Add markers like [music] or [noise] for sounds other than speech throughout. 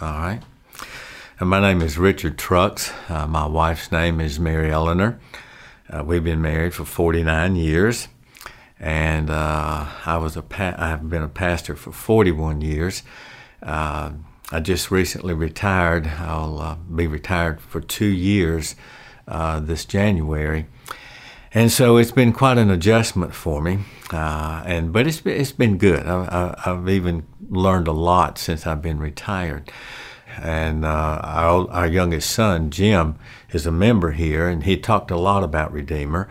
All right. And my name is Richard Trucks. Uh, my wife's name is Mary Eleanor. Uh, we've been married for 49 years, and uh, I was a pa- I've been a pastor for 41 years. Uh, I just recently retired. I'll uh, be retired for two years uh, this January, and so it's been quite an adjustment for me. and but it's it's been good. I, I, I've even learned a lot since I've been retired and uh, our, our youngest son, Jim, is a member here, and he talked a lot about Redeemer.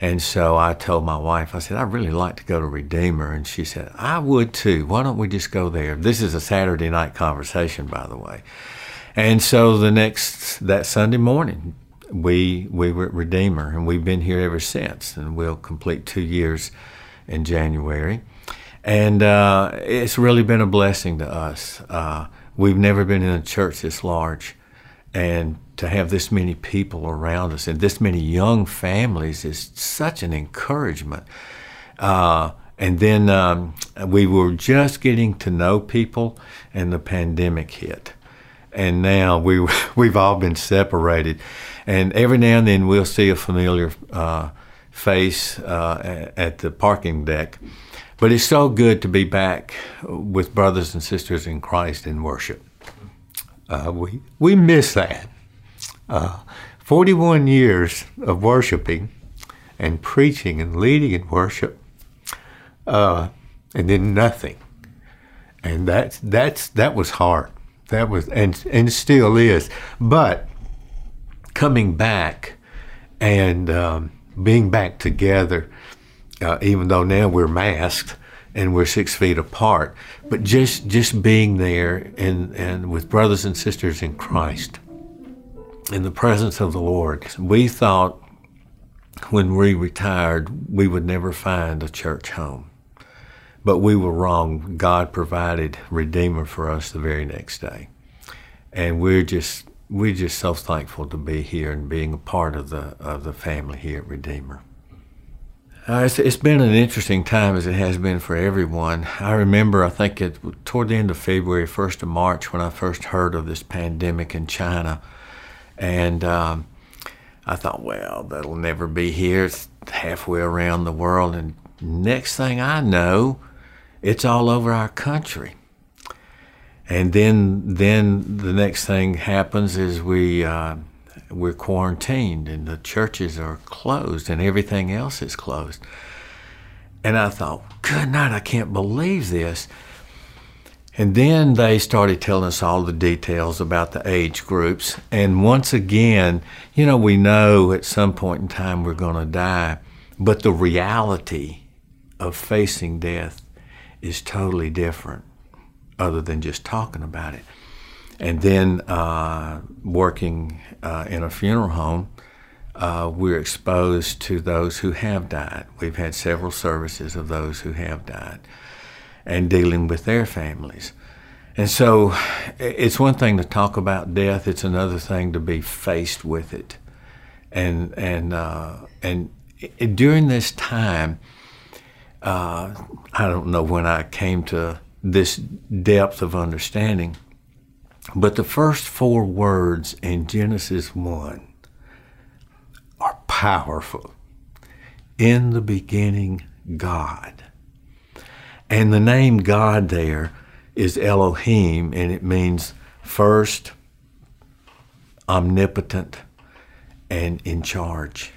And so I told my wife, I said, I'd really like to go to Redeemer. And she said, I would too. Why don't we just go there? This is a Saturday night conversation, by the way. And so the next, that Sunday morning, we, we were at Redeemer, and we've been here ever since. And we'll complete two years in January. And uh, it's really been a blessing to us. Uh, We've never been in a church this large. And to have this many people around us and this many young families is such an encouragement. Uh, and then um, we were just getting to know people, and the pandemic hit. And now we, [laughs] we've all been separated. And every now and then we'll see a familiar uh, face uh, at the parking deck. But it's so good to be back with brothers and sisters in Christ in worship. Uh, we, we miss that. Uh, 41 years of worshiping and preaching and leading in worship, uh, and then nothing. And that's, that's, that was hard. That was, and, and still is. But coming back and um, being back together uh, even though now we're masked and we're six feet apart. But just just being there and, and with brothers and sisters in Christ, in the presence of the Lord, we thought when we retired we would never find a church home. But we were wrong. God provided Redeemer for us the very next day. And we're just we're just so thankful to be here and being a part of the of the family here at Redeemer. Uh, it's, it's been an interesting time as it has been for everyone. I remember, I think, it, toward the end of February, 1st of March, when I first heard of this pandemic in China. And um, I thought, well, that'll never be here. It's halfway around the world. And next thing I know, it's all over our country. And then, then the next thing happens is we. Uh, we're quarantined and the churches are closed and everything else is closed. And I thought, good night, I can't believe this. And then they started telling us all the details about the age groups. And once again, you know, we know at some point in time we're going to die, but the reality of facing death is totally different, other than just talking about it and then uh, working uh, in a funeral home, uh, we're exposed to those who have died. We've had several services of those who have died and dealing with their families. And so it's one thing to talk about death, it's another thing to be faced with it. And, and, uh, and it, during this time, uh, I don't know when I came to this depth of understanding but the first four words in Genesis 1 are powerful. In the beginning, God. And the name God there is Elohim, and it means first, omnipotent, and in charge.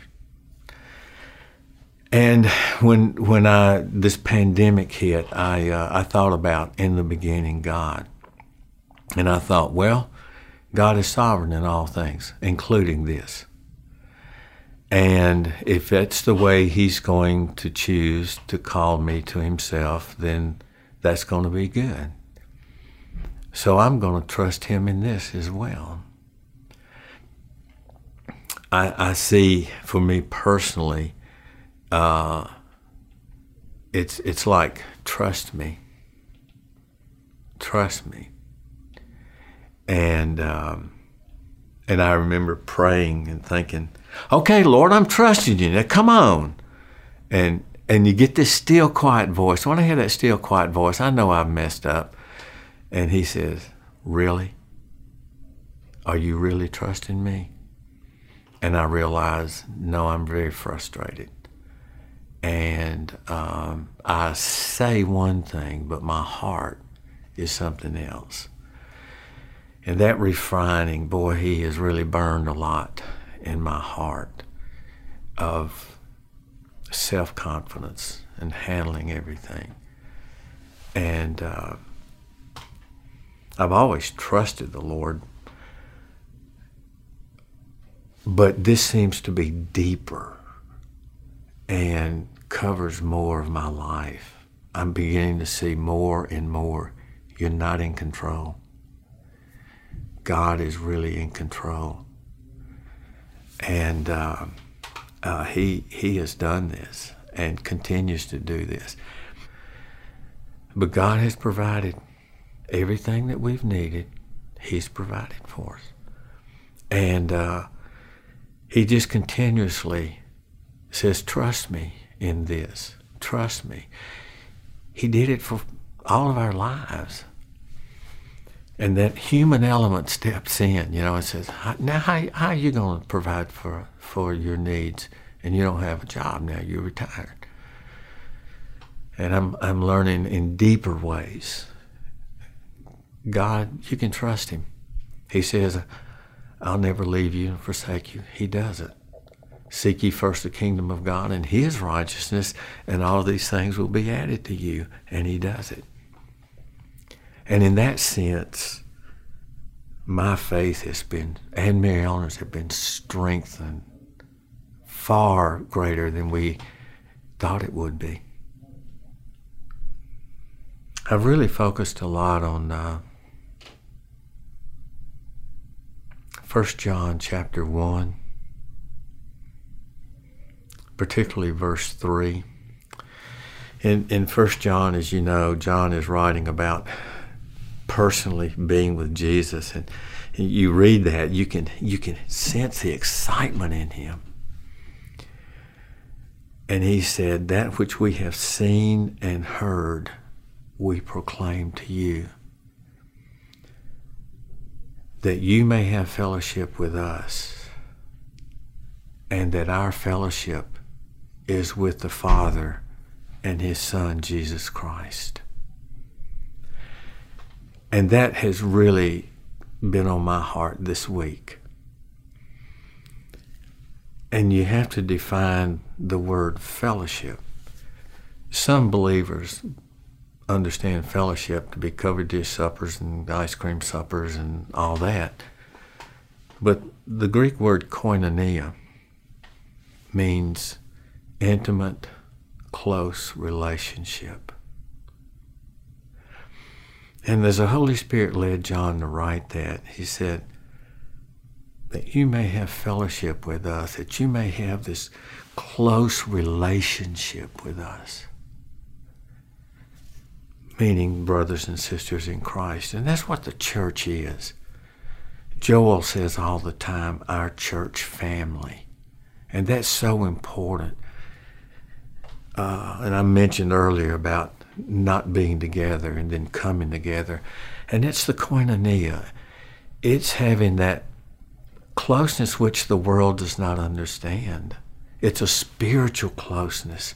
And when when I this pandemic hit, I uh, I thought about in the beginning God. And I thought, well, God is sovereign in all things, including this. And if that's the way He's going to choose to call me to Himself, then that's going to be good. So I'm going to trust Him in this as well. I, I see for me personally, uh, it's it's like trust me. Trust me and um, and I remember praying and thinking, "Okay, Lord, I'm trusting you. Now, come on." And and you get this still quiet voice. When I hear that still quiet voice, I know I've messed up. And He says, Really? Are you really trusting me? And I realize, no, I'm very frustrated. And um, I say one thing, but my heart is something else. And that refining, boy, he has really burned a lot in my heart of self confidence and handling everything. And uh, I've always trusted the Lord, but this seems to be deeper and covers more of my life. I'm beginning to see more and more. You're not in control. God is really in control. And uh, uh, he, he has done this and continues to do this. But God has provided everything that we've needed. He's provided for us. And uh, He just continuously says, Trust me in this. Trust me. He did it for all of our lives. And that human element steps in, you know, and says, now how, how are you going to provide for, for your needs? And you don't have a job now, you're retired. And I'm, I'm learning in deeper ways. God, you can trust him. He says, I'll never leave you and forsake you. He does it. Seek ye first the kingdom of God and his righteousness, and all these things will be added to you. And he does it. And in that sense, my faith has been, and Mary Eleanor's have been strengthened far greater than we thought it would be. I've really focused a lot on uh, 1 John chapter 1, particularly verse 3. In, in 1 John, as you know, John is writing about personally being with Jesus. And you read that, you can, you can sense the excitement in him. And he said, That which we have seen and heard, we proclaim to you, that you may have fellowship with us, and that our fellowship is with the Father and his Son, Jesus Christ. And that has really been on my heart this week. And you have to define the word fellowship. Some believers understand fellowship to be covered dish suppers and ice cream suppers and all that. But the Greek word koinonia means intimate, close relationship. And as the Holy Spirit led John to write that, he said, that you may have fellowship with us, that you may have this close relationship with us. Meaning brothers and sisters in Christ. And that's what the church is. Joel says all the time, our church family. And that's so important. Uh, and I mentioned earlier about not being together and then coming together. And it's the koinonia. It's having that closeness which the world does not understand. It's a spiritual closeness.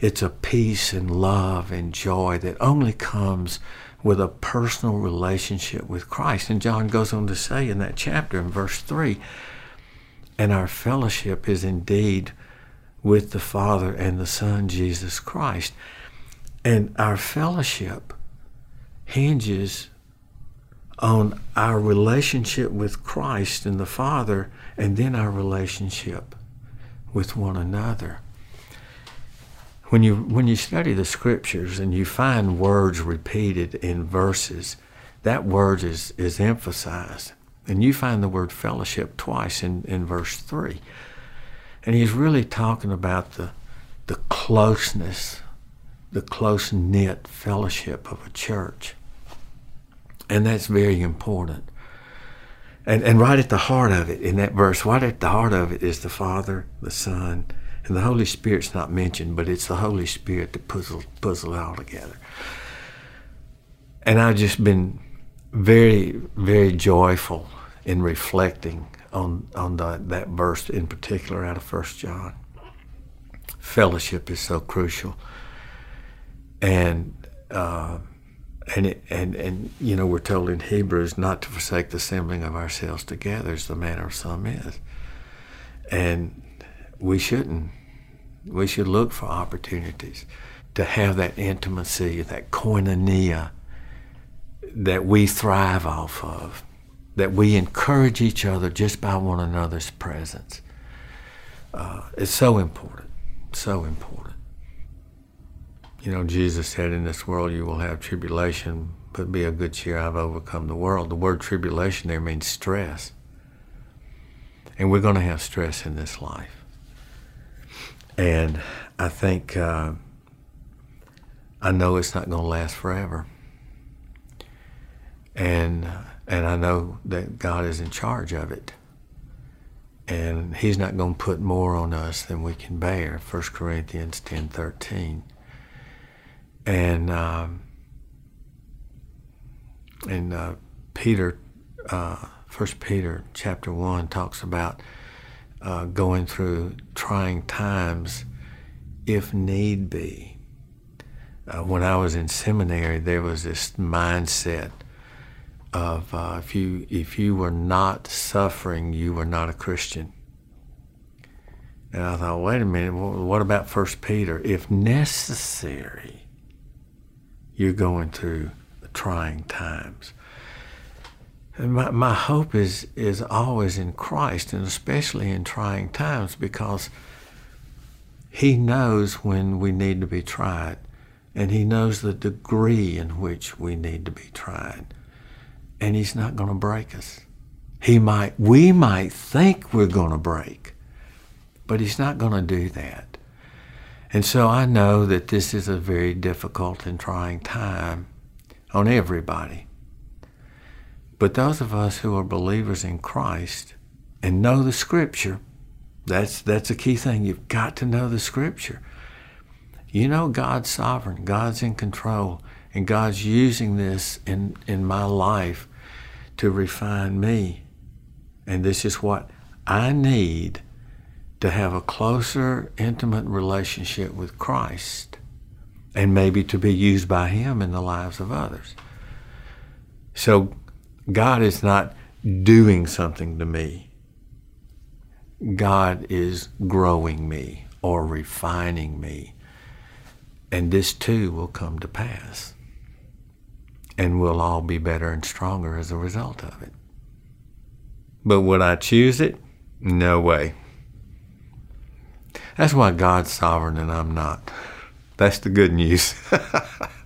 It's a peace and love and joy that only comes with a personal relationship with Christ. And John goes on to say in that chapter in verse 3 and our fellowship is indeed with the Father and the Son, Jesus Christ. And our fellowship hinges on our relationship with Christ and the Father, and then our relationship with one another. When you, when you study the scriptures and you find words repeated in verses, that word is, is emphasized. And you find the word fellowship twice in, in verse 3. And he's really talking about the, the closeness the close knit fellowship of a church. And that's very important. And, and right at the heart of it, in that verse, right at the heart of it is the Father, the Son, and the Holy Spirit's not mentioned, but it's the Holy Spirit that puzzle, puzzle it all together. And I've just been very, very joyful in reflecting on on the, that verse in particular out of First John. Fellowship is so crucial, and uh, and it, and and you know we're told in Hebrews not to forsake the assembling of ourselves together, as the manner of some is, and we shouldn't. We should look for opportunities to have that intimacy, that koinonia that we thrive off of, that we encourage each other just by one another's presence. Uh, it's so important, so important. You know, Jesus said, In this world you will have tribulation, but be of good cheer, I've overcome the world. The word tribulation there means stress. And we're going to have stress in this life. And I think, uh, I know it's not going to last forever and and I know that God is in charge of it. And He's not going to put more on us than we can bear. 1 Corinthians ten thirteen. And um, and uh, Peter, uh, First Peter chapter one talks about uh, going through trying times, if need be. Uh, when I was in seminary, there was this mindset of uh, if you if you were not suffering, you were not a Christian. And I thought, wait a minute, what about First Peter? If necessary, you're going through trying times. And my, my hope is is always in Christ, and especially in trying times, because He knows when we need to be tried, and He knows the degree in which we need to be tried and he's not going to break us. He might, we might think we're going to break, but he's not going to do that. And so I know that this is a very difficult and trying time on everybody. But those of us who are believers in Christ and know the Scripture, that's, that's a key thing. You've got to know the Scripture. You know God's sovereign, God's in control, and God's using this in, in my life to refine me. And this is what I need to have a closer, intimate relationship with Christ and maybe to be used by Him in the lives of others. So God is not doing something to me. God is growing me or refining me. And this too will come to pass and we'll all be better and stronger as a result of it. But would I choose it? No way. That's why God's sovereign and I'm not. That's the good news. [laughs]